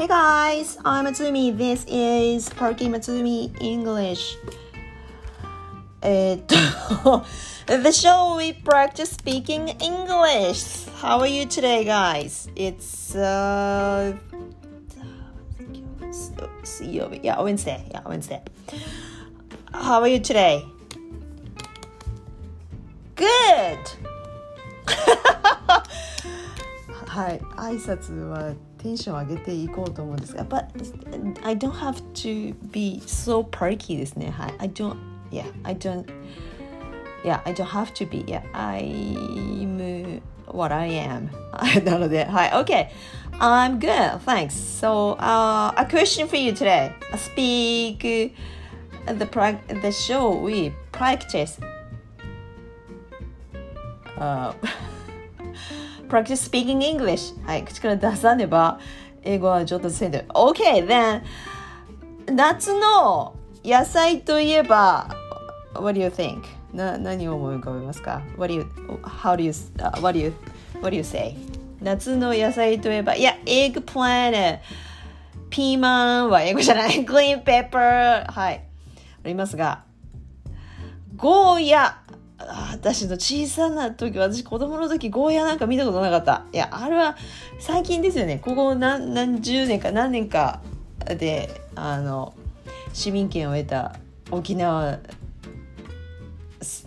Hey guys, I'm Matsumi. This is Parky Matsumi English. えーっと The show we practice speaking English. How are you today, guys? It's uh 水曜日 Yeah, Wednesday. Yeah, Wednesday. How are you today? Good! はい、挨拶は テンション上げていこうと思うんですが、But I don't have to be so perky ですね。はい、I don't, yeah, I don't, yeah, I don't have to be, yeah, I'm what I am. なので、はい、OK. I'm good, thanks. So, uh, a question for you today. Speak the, pra- the show we practice. Uh, practice speaking English. はい、口から出さねば英語は上達せんで。OK, then 夏の野菜といえば What do you think? な何を思い浮かべますか What do you, how do you, uh, what do you, what do you say? 夏の野菜といえば、いや、エッグプランピーマンは英語じゃない、グリーンペッパー、はい、ありますが、ゴーヤ、私の小さな時私子供の時ゴーヤなんか見たことなかった。いやあれは最近ですよね。ここ何何十年か何年かであの市民権を得た沖縄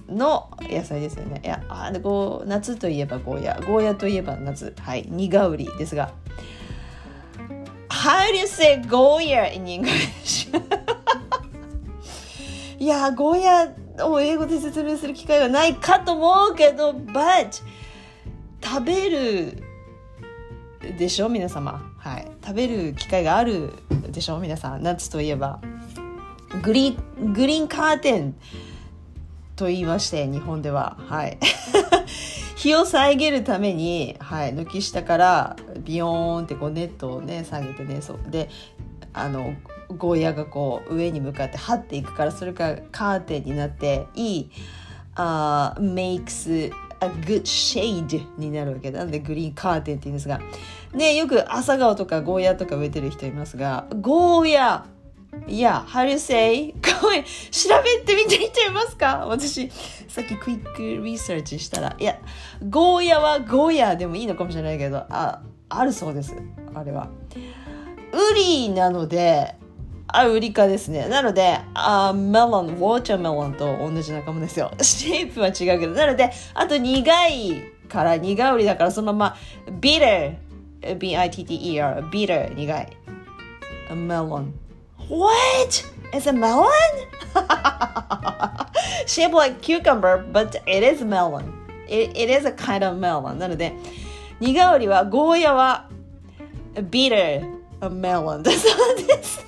の野菜ですよね。いやあこう夏といえばゴーヤゴーヤといえば夏。はい苦売りですが。How do you say ゴーヤ in English? いやゴーヤを英語で説明する機会はないかと思うけど but 食べるでしょ？皆様。はい。食べる機会があるでしょ？皆さん。夏といえば。グリグリーンカーテンと言いまして日本では。はい。日を遮るために、はい、軒下からビヨーンってこうネットをね下げてねそう。であのゴーヤがこう上に向かって這っていくからそれがカーテンになっていい、uh, makes a good shade になるわけなんでグリーンカーテンって言うんですがねよく朝顔とかゴーヤとか植えてる人いますがゴーヤいや、how do you say? ごめん、調べてみてみていますか？私、さっき quick research したら、いや、ゴーヤはゴーヤでもいいのかもしれないけど、あ、あるそうです。あれは。ウリなので、アウリカですね。なので、あメロン、ウォーチャーメロンと同じ仲間ですよ。シェイプは違うけど。なので、あと苦いから苦うりだから、そのまま、ビーテル、B-I-T-T-E-R、ビーテル、苦い。メロン。What? Is it melon?Shape like cucumber, but it is melon. It, is a kind of melon. なので、苦うりは、ゴーヤは、ビーテル、メロンだそうです。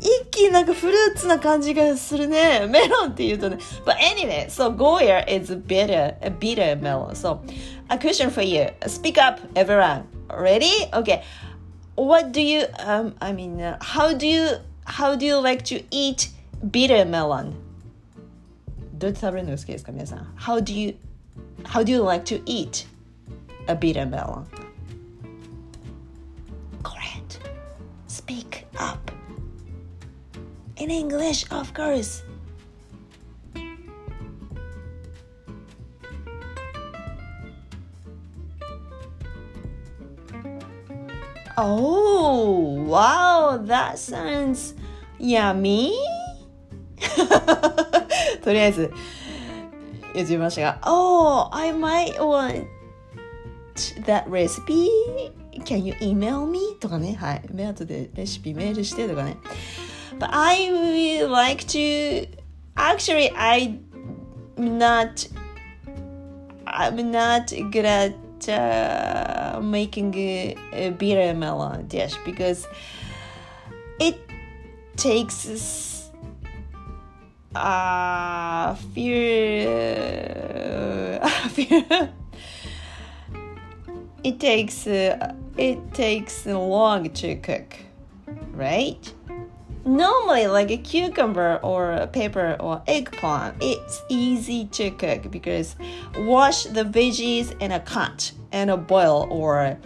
一気になんかフルーツな感じがするね。メロンって言うとね。But anyway, so Goya is bitter, a bitter melon. So, a question for you. Speak up, everyone. Ready? Okay. What do you, um, I mean, uh, how do you, how do you like to eat bitter melon? どうやって食べるのが好きですか皆さん。How do you, how do you like to eat a bitter melon? In English, of course. Oh, wow, that sounds yummy. とりあえず言ってみましたが、Oh, I might want that recipe. Can you email me? とかね、はい。目後でレシピメールしてとかね。But I would like to. Actually, I'm not. I'm not good at uh, making a, a bitter melon dish because it takes a few. few it takes uh, it takes long to cook, right? Normally like a cucumber or a pepper or eggplant it's easy to cook because wash the veggies and a cut and a boil or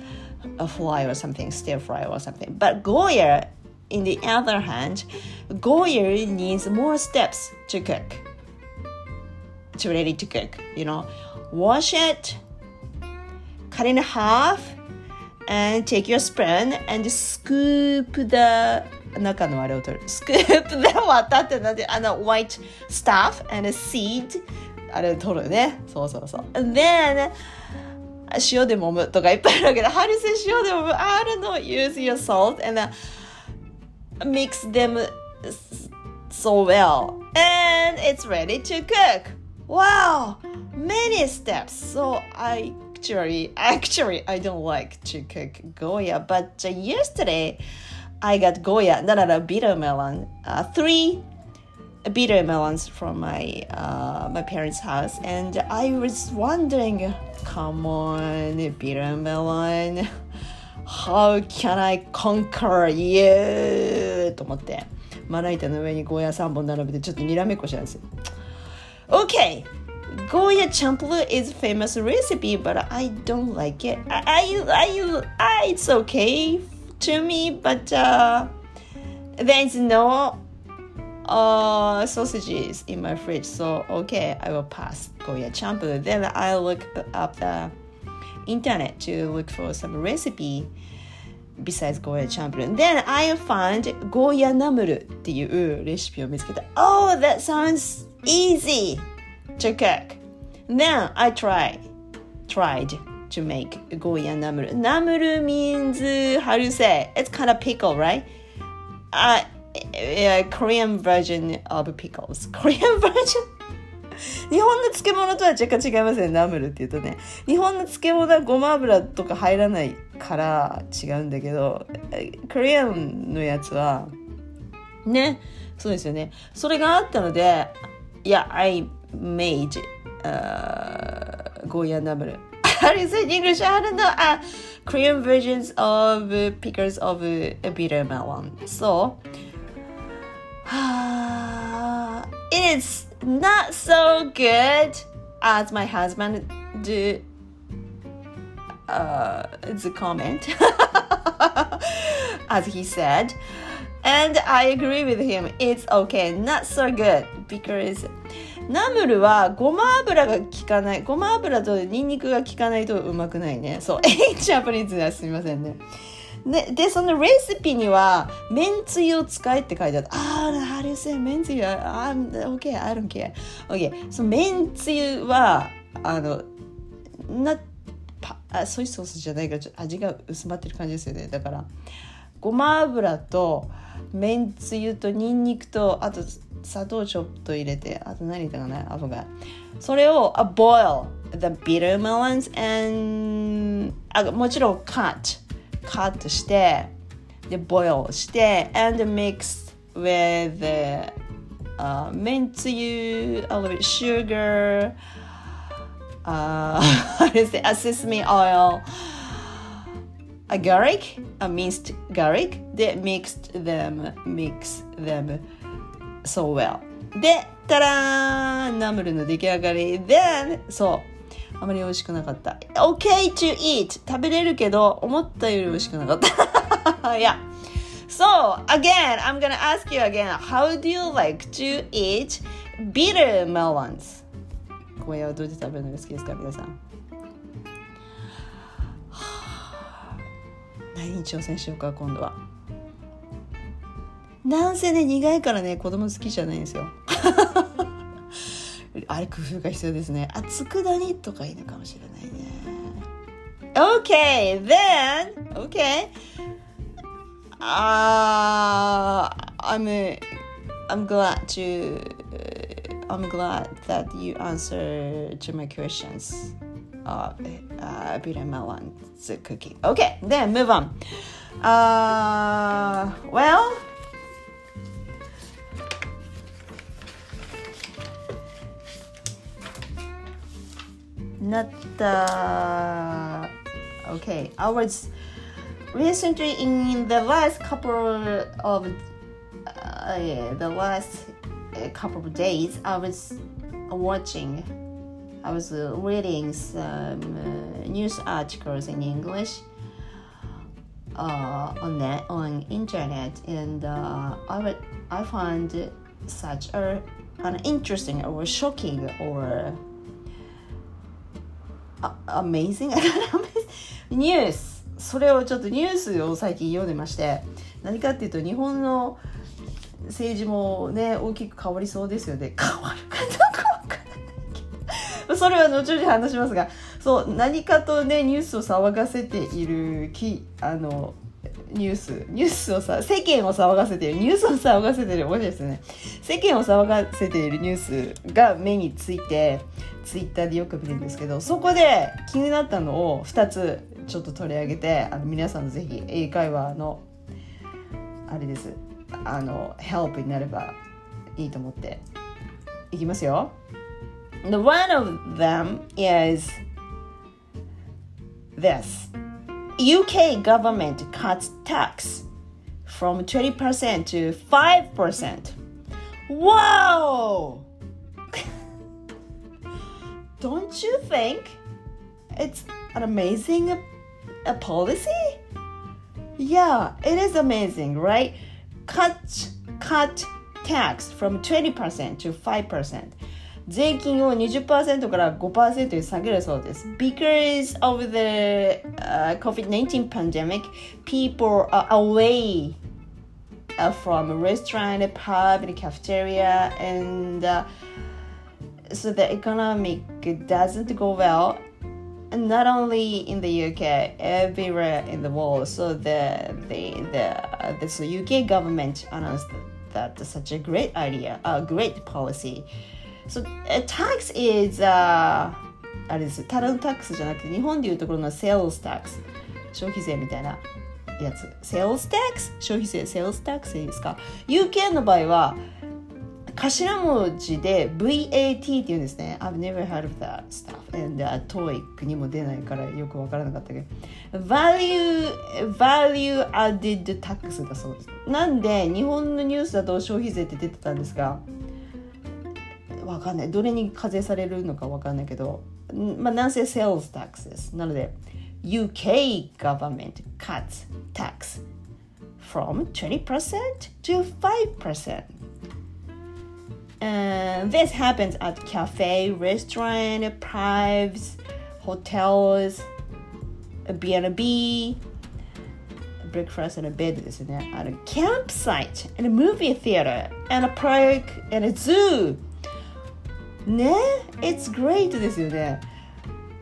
a fry or something, stir fry or something. But Goya, in the other hand, Goya needs more steps to cook, to ready to cook. You know, wash it, cut in half, and take your spoon and scoop the 中のあれを取る。scoop the 綿ってなんであの white stuff and seed あれを取るね。そうそうそう。And then 塩で揉むとかいっぱいあるわけだ。How do you say 塩で揉む ?I don't know. Use your salt and、uh, mix them so well. And it's ready to cook. Wow! Many steps. So I actually, actually, I don't like to cook Goya. But uh, yesterday, I got Goya, no, no, no, bitter melon. Uh, three bitter melons from my uh, my parents' house, and I was wondering, come on, bitter melon, how can I conquer you? と思ってまな板の上にゴーヤ3本並べてちょっとにらめっこしたんですよ。Okay, Goya champlu is famous recipe, but I don't like it. I, I, I, I it's okay to me, but uh, there is no uh, sausages in my fridge. So okay, I will pass Goya champlu. Then I look up the internet to look for some recipe besides Goya champlu. Then I found Goya namuru っていうレシピを見つけた。Oh, that sounds easy to cook. Then I tried, tried To make Goya namuru. Namuru means, how do you say? It's kind of pickle, right? Uh, yeah, Korean version of pickles. Korean version? 日本の漬物とは若干違いますね、ナムルって言うとね。日本の漬物はごま油とか入らないから違うんだけど、コリアンのやつは、ね、そうですよね。それがあったので、いや、I made、uh, ゴーヤナムル。You say in English? I don't know. Uh, Korean versions of uh, pickles of uh, bitter melon. So, uh, it is not so good as my husband do uh, the comment as he said and I agree with him it's okay not so good because ナムルはごま油が効かない。ごま油とニンニクが効かないとうまくないね。そう。H ジャパニーズですみませんね。ででそのレシピにはめんつゆを使えって書いてあったああ how do you say めんつゆ I'm okay I don't care okay そのめんつゆはあのなパあソイソースじゃないから味が薄まってる感じですよね。だからごま油とめんつゆとニンニクとあと砂糖ちょっと入れてあと何だかなアフがそれを、uh, boil the bitter melons and あもちろん cut カットしてで boil して and mix with the, uh, めんつゆ a little bit sugar uh, what is it? a sesame oil a garlic a minced garlic they mixed them mix them so well でたらーナムルの出来上がり then そうあまり美味しくなかった OK to eat 食べれるけど思ったより美味しくなかった yeah So again I'm gonna ask you again how do you like to eat bitter melons ゴーヤはどうやって食べるのが好きですか皆さん何に挑戦しようか今度はなんせね苦いからね子供好きじゃないんですよあれ工夫が必要ですねあ佃煮とかいいのかもしれないね Okay then okay uh, I'm I'm glad to I'm glad that you answered to my questions of uh, bitter melon cookie. Okay, then move on. Uh, well, not uh, okay. I was recently in the last couple of uh, yeah, the last couple of days. I was watching. I was reading some uh, news articles in English uh, on net on internet and uh, I would I find such a an interesting or shocking or uh, amazing ニュースそれをちょっとニュースを最近読んでまして何かっていうと日本の政治もね大きく変わりそうですよね変わるかどうかわからな それは後々話しますがそう何かとねニュースを騒がせているきあのニュースニュースをさ世間を騒がせているニュースを騒がせている面白いですね。世間を騒がせているニュースが目についてツイッターでよく見るんですけどそこで気になったのを2つちょっと取り上げてあの皆さんのぜひ英会話のあれです。あの help になればいいと思っていきますよ。The one of them is this UK government cuts tax from 20% to 5%. Whoa! Don't you think it's an amazing uh, a policy? Yeah, it is amazing, right? Cut cut tax from 20% to 5%. 税金を20%から5%に下げるそうです。Because of the、uh, COVID-19 pandemic, people are away uh, from restaurant, pub, and cafeteria, and uh, so the economic doesn't go well. Not only in the UK, everywhere in the world. So the the the, the so UK government announced that such a great idea, a great policy. So tax is、uh, あれです。タランタックスじゃなくて日本でいうところの sales tax 消費税みたいなやつ。sales tax 消費税。sales tax でいいですか？UK の場合は頭文字で VAT って言うんですね。I've never heard of that stuff. And、uh, TOEIC にも出ないからよくわからなかったけど。Value, value added tax だそうです。なんで日本のニュースだと消費税って出てたんですがわかんないどれに課税されるのかわかんないけどまあなんせ sales tax ですなので UK government cuts tax from 20% to 5% and this happens at cafe, restaurant, pubs, hotels, B&B, breakfast and a bed ですね。あの campsite and a movie theater and a park and a zoo ね It's great ですよね。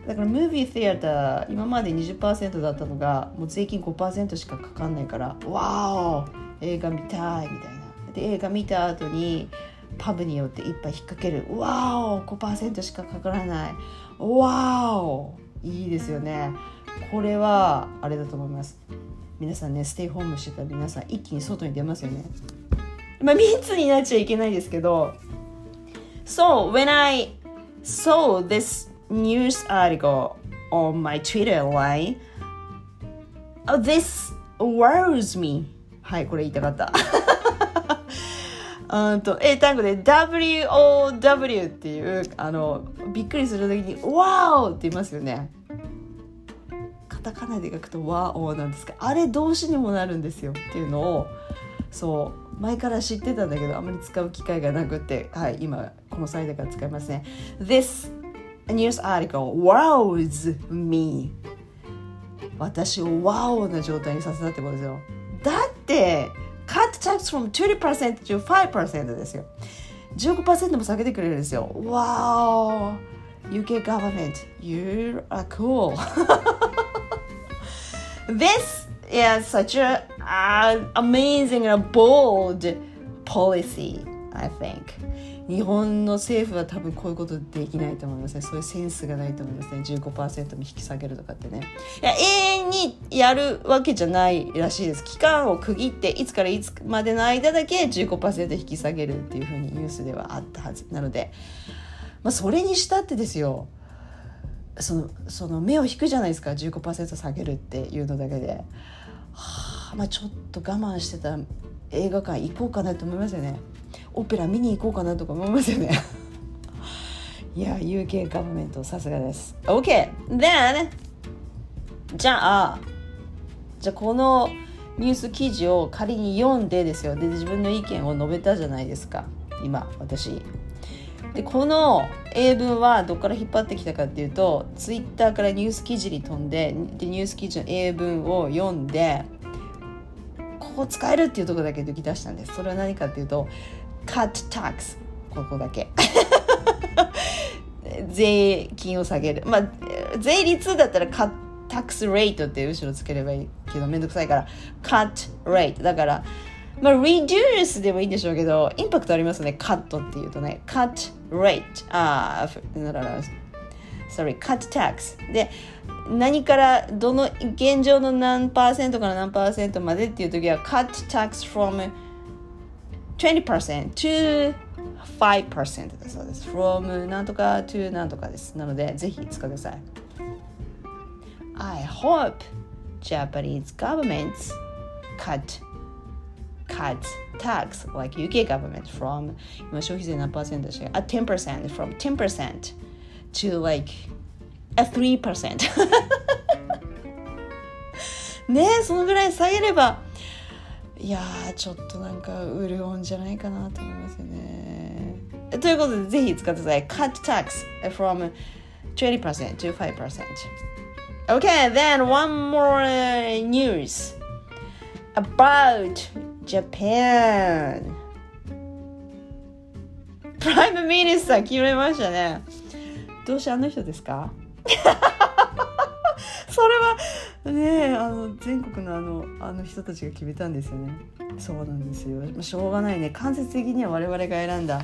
だからムービー・テアター今まで20%だったのがもう税金5%しかかかんないからわー映画見たいみたいな。で映画見た後にパブによって一杯引っ掛ける。わー5%しかかからない。わーいいですよね。これはあれだと思います。皆さんねステイホームしてたら皆さん一気に外に出ますよね。まあ密になっちゃいけないですけど So when I saw this news article on my Twitter line, this wows me. はい、これ言いたかった。うんと英単語で WOW っていうあのびっくりする時に WOW って言いますよね。カタカナで書くと WOW なんですがあれ動詞にもなるんですよっていうのをそう前から知ってたんだけどあまり使う機会がなくてはい今この際だから使いますね This news article wows me 私を wow な状態にさせたってことですよだって cut tax from 20% to 5%ですよ15%も下げてくれるんですよ Wow UK government you are cool This is such a uh, amazing and bold policy, I think. 日本の政府は多分こういうことできないと思いますね。そういうセンスがないと思いますね。15%も引き下げるとかってね。いや、永遠にやるわけじゃないらしいです。期間を区切って、いつからいつまでの間だけ15%引き下げるっていうふうにニュースではあったはず。なので、まあ、それにしたってですよ。そのその目を引くじゃないですか15%下げるっていうのだけで。はあまあ、ちょっと我慢してた映画館行こうかなと思いますよねオペラ見に行こうかなとか思いますよね。いや UK ガバメントさすがです。OK! then じゃあじゃあこのニュース記事を仮に読んでですよ。で自分の意見を述べたじゃないですか。今私。でこの英文はどこから引っ張ってきたかっていうとツイッターからニュース記事に飛んででニュース記事の英文を読んでここ使えるっていうところだけ抜き出したんです。それは何かっていうと cut tax ここだけ。税金を下げる。まあ税率だったら cut tax rate って後ろつければいいけどめんどくさいから。cut rate だからまあ reduce でもいいんでしょうけどインパクトありますね。cut っていうとね。cut rate ああならら sorry cut tax で何からどの現状の何パーセントから何パーセントまでっていう時は cut tax from 20% to 5%だそうです from なんとか to なんとかですなのでぜひ使ってください I hope Japanese governments cut cut tax like UK government from 今消費税何パーセントでしたっけ ?10% from 10% to like a 3%ねえそのぐらい下げればいやちょっとなんか潤うんじゃないかなと思いますよねということでぜひ使ってください cut tax from 20% to 5% Okay, then one more news about Japan. Prime Minister 決めましたね。どうしてあの人ですか？ねあの全国のあのあの人たちが決めたんですよね。そうなんですよ。しょうがないね。間接的には我々が選んだ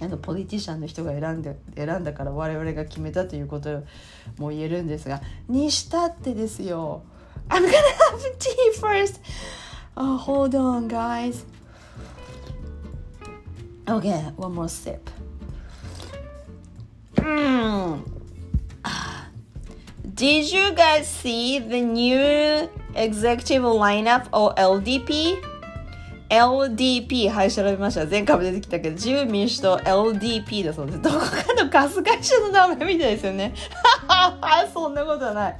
あのポリティシャンの人が選んで選んだから我々が決めたということも言えるんですがにしたってですよ I'm gonna have tea first oh hold on guys okay one more sip mm. Did you guys see the new executive lineup of LDP? LDP はい調べました。前回も出てきたけど自由民主党 LDP だそうです。どこかのガス会社の名前みたいですよね。そんなことはない。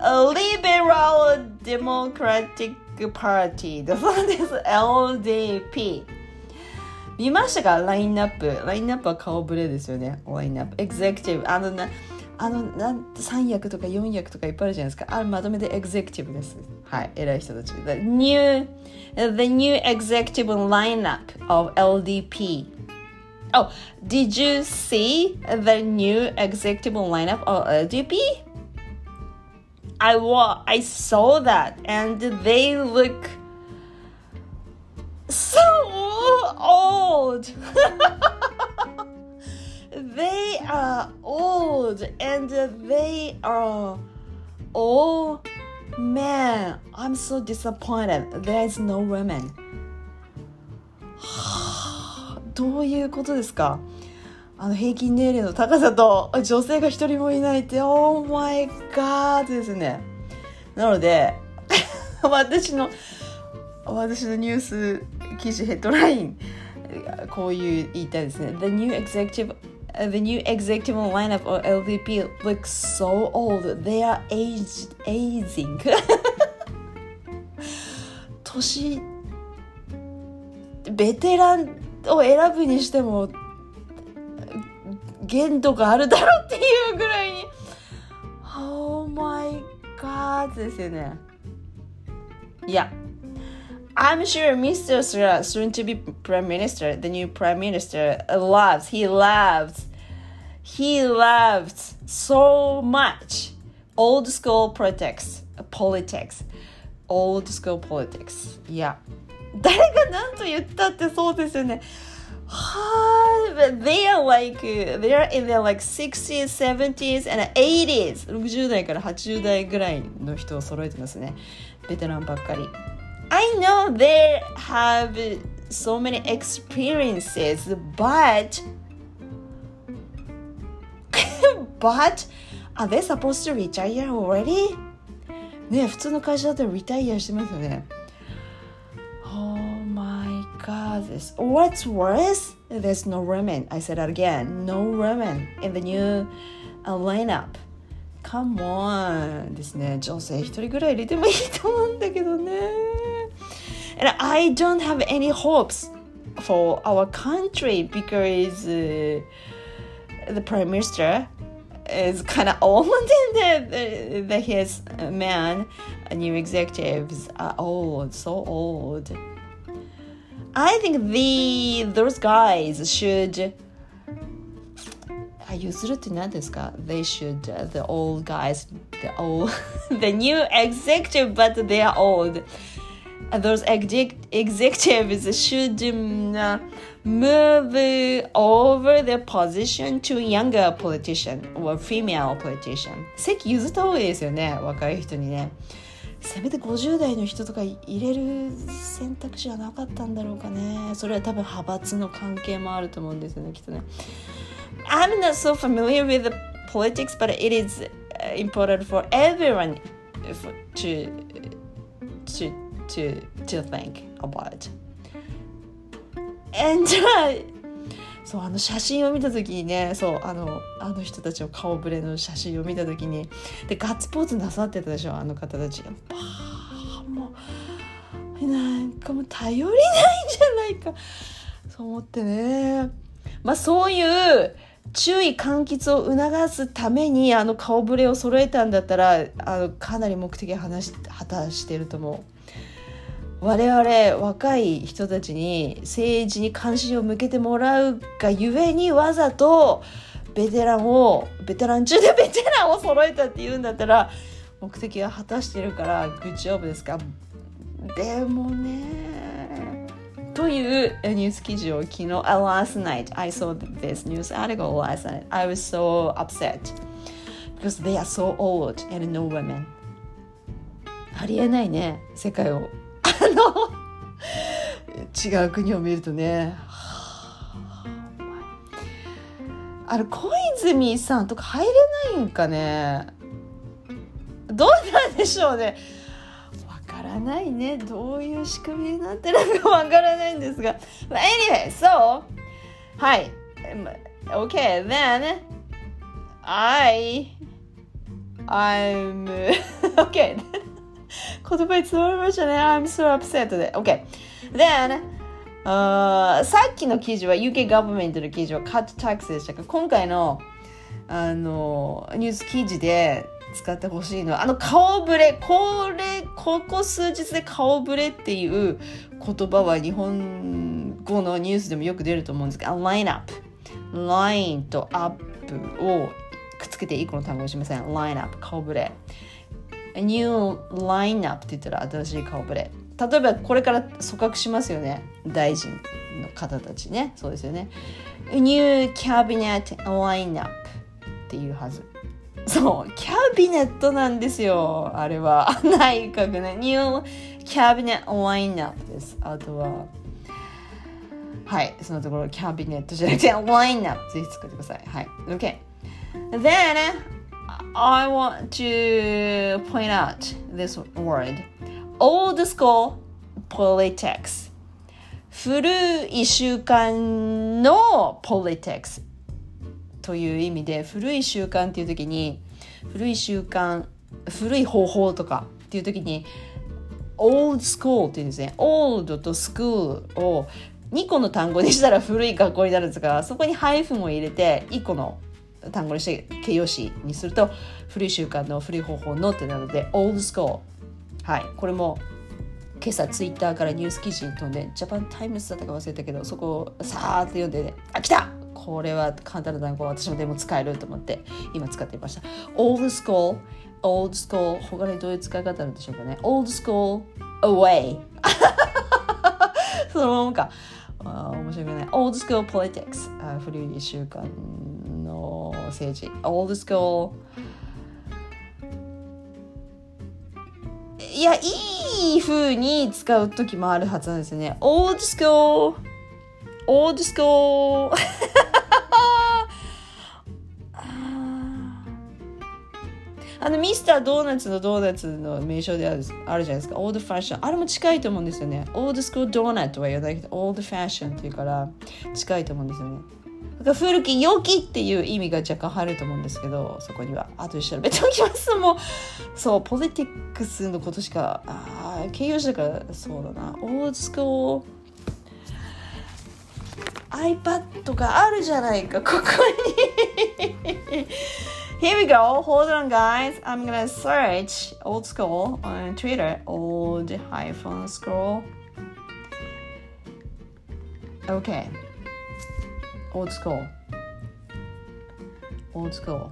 Liberal Democratic Party だそうです。LDP 見ましたか？ラインナップ。ラインナップは顔ぶれですよね。ラインナップ。エグゼクティブあのなあのなん3役とか4役とかいっぱいあるじゃないですかあれまとめてエグゼクティブですはい偉い人たち The new, the new executive lineup of LDP Oh, did you see the new executive lineup of LDP? I wa- I saw that and they look so old. they are old and they are oh man i'm so disappointed there is no women どういうことですかあの平均年齢の高さと女性が一人もいないって Oh my god ですねなので私の私のニュース記事ヘッドラインこういう言いたいですね The new executive the new executive lineup of LVP looks so old. They are aged, aging. 年ベテランを選ぶにしても限度があるだろうっていうぐらいに Oh my god ですよねいや I'm sure Mr. Sura, soon to be Prime Minister, the new Prime Minister, loves, he loves, he loves so much old school politics, politics, old school politics. いや、誰が何と言ったってそうですよね。はあ、they are like, they are in their like 60s, 70s and 80s. 60代から80代ぐらいの人を揃えてますね。ベテランばっかり。I know they have so many experiences, but but are they supposed to retire already? ね普通の会社だったらリタイアしてますよね。Oh my god, this what's worse? There's no women. I said that again. No women in the new uh, lineup. カモンですね女性一人ぐらい入れてもいいと思うんだけどね And I don't have any hopes for our country because、uh, the prime minister is kind of old and the, the, his man new executives are old so old I think the those guys should 譲るって何ですか They should, the old guys, the old, the new executive, but they are old. Those executives should move over their position to younger politician or female politician. 席譲った方がいいですよね、若い人にね。せめて50代の人とか入れる選択肢はなかったんだろうかね。それは多分派閥の関係もあると思うんですよね、きっとね。I'm not so familiar with the politics, but it is important for everyone to to to to think about. And そうあの写真を見た時にねそうあのあの人たちの顔ぶれの写真を見た時にでガッツポーズなさってたでしょあの方たち。パーもうなんかもう頼りないんじゃないかそう思ってねまあそういう注意喚起を促すためにあの顔ぶれを揃えたんだったらあのかなり目的を果たしてると思う。我々若い人たちに政治に関心を向けてもらうがゆえにわざとベテランをベテラン中でベテランを揃えたっていうんだったら目的は果たしてるからグッジョブですか？でもねというニュース記事を昨日、last night I saw this news article last night I was so upset because they are so old and no women ありえないね世界を。の違う国を見るとね。あの小泉さんとか入れないんかね。どうなんでしょうね。わからないね。どういう仕組みになってるのかわからないんですが。But anyway so はい。OK then I I'm OK 言葉に詰まりましたね。I'm so upset で。OK。Then, uh, さっきの記事は UK ガバメントの記事は cut tax でしたか今回のあのニュース記事で使ってほしいのはあの顔ぶれこれここ数日で顔ぶれっていう言葉は日本語のニュースでもよく出ると思うんですけど line up line と up をくっつけて1個の単語にしません line up 顔ぶれ new lineup って言ったら新しい顔ぶれ。例えばこれから組閣しますよね。大臣の方たちね。そうですよね。New cabinet lineup っていうはず。そう。キャビネットなんですよ。あれは。内閣ね。new cabinet lineup です。あとははい。そのところキャビネットじゃなくて lineup ぜひ作ってください。はい。OK then I want to point out this word. Old school politics. 古い習慣の politics という意味で古い習慣っていう時に古い習慣古い方法とかっていう時に old school っていうんですね。old と school を2個の単語にしたら古い学校になるんですがそこにハイフンを入れて1個の単語にして形容詞にすると古い習慣の古い方法のってなので old school はい。これも今朝ツイッターからニュース記事に飛んでジャパンタイムズだったか忘れたけどそこをさーっと読んで、ね、あ来た！これは簡単な単語私もでも使えると思って今使っていました。old school old school 他にどういう使い方あるんでしょうかね。old school way そのままか。あ面白くない。old school politics 古い習慣。の政治。Old school いやいい風に使う時もあるはずなんですね。Old school old school あのミスタードーナツのドーナツの名称であるあるじゃないですか。オールファッションあれも近いと思うんですよね。オールスクールドーナツは言わないけどオールファッションっていうから近いと思うんですよね。か古き良きっていう意味が若干入ると思うんですけどそこには後で調べておきますもうそうポリティックスのことしかあ形容詞だからそうだなオールスクール iPad があるじゃないかここに Here we go. Hold on, guys. I'm gonna search old school on Twitter. Old hyphen school. Okay. Old school. Old school.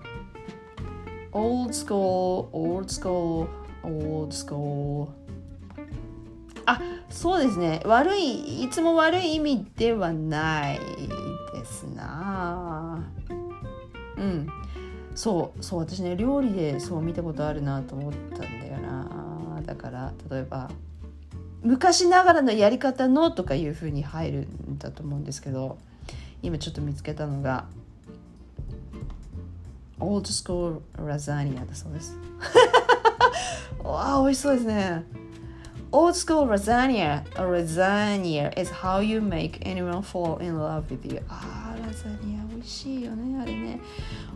Old school. Old school. Old school. あ、そうですね。悪い、いつも悪い意味ではないですな。うん。そうそう私ね料理でそう見たことあるなと思ったんだよなだから例えば昔ながらのやり方のとかいうふうに入るんだと思うんですけど今ちょっと見つけたのがオールドスコールラザニアだそうですわあ美味しそうですね Old school lasagna, a lasagna is how you make anyone fall in love with you. ああ、ラザニア美味しいよね、あれね。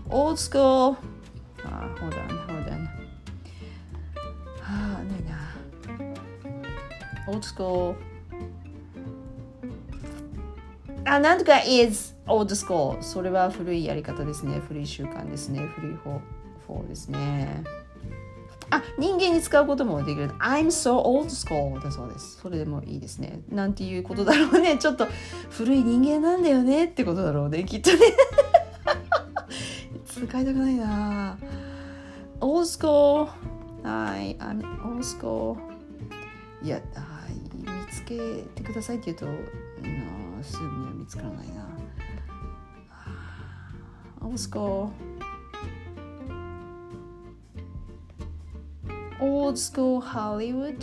old school. Uh, hold on, hold on. はあ、ないな。old school. あ、なんとか is old school. それは古いやり方ですね。古い習慣ですね。古い方法ですね。あ、人間に使うこともできる。I'm so old school だそうです。それでもいいですね。なんていうことだろうね。ちょっと古い人間なんだよねってことだろうね。きっとね。使いたくないな old school はい I'm old school いや見つけてくださいって言うとなすぐには見つからないな old school old school Hollywood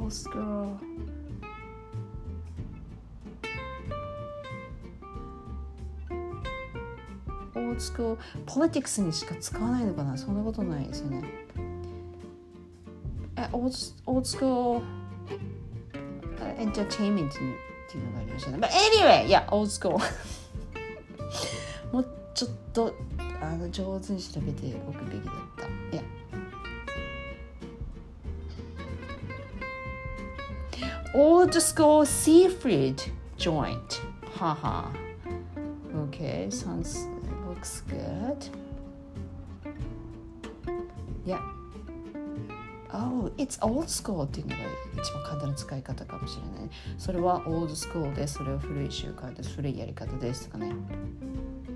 old school old school ポリティクスにしか使わないのかなそんなことないですよねえ old, old school entertainment っていうのがありましたね But anyway yeah old school もうちょっとあの上手に調べておくべきだったいや Old school seafood joint. Haha. Okay, sounds looks good. Yeah. Oh, it's old school っていうのが一番簡単な使い方かもしれない。それは old school で、それは古い習慣です、古いやり方ですとかね。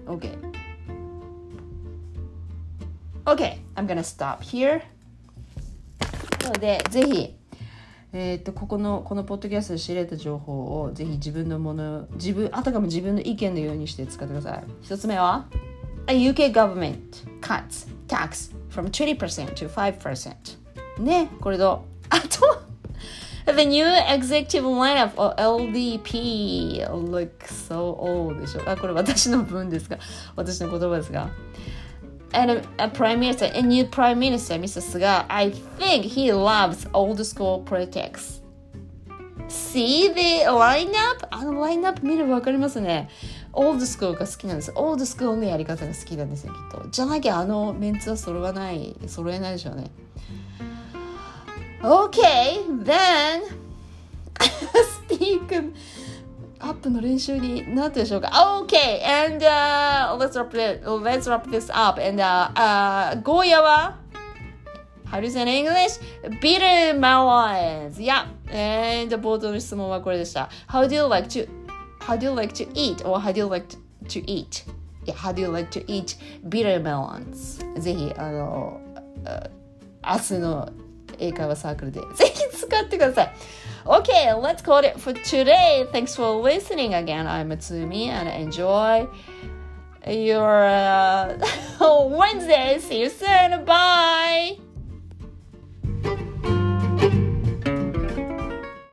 OK。OK, I'm gonna stop here. なので、ぜひ、えー、とここのこのポッドキャストで知れた情報をぜひ自分のもの自分あたかも自分の意見のようにして使ってください一つ目は A UK government cuts tax from 20% to 5%ねこれとあと The new executive lineup of LDP looks so old でしょあこれ私の文ですが私の言葉ですが and a, a prime minister, a new prime minister, Mr. Suga, I think he loves old school politics. See the lineup? あのラインナップ見ればわかりますね。オールドスクールが好きなんです。オールドスクールのやり方が好きなんですよ、きっと。じゃなきゃあのメンツは揃わない、揃えないでしょうね。Okay, then speak アップの練習になったでしょうか ?Okay, and、uh, let's, wrap it, let's wrap this up. And、uh, uh, ゴーヤは How do you say in English? Bitter melons. Yeah. And 冒頭の質問はこれでした。How do you like to, how do you like to eat? Or how do you like to eat? Yeah, how do you like to eat bitter melons? ぜひ、あの、明日の 英会話サークルでぜひ使ってください。Okay, let's call it for today. Thanks for listening again. I'm Matsumi and enjoy your uh, Wednesday. See you soon. Bye.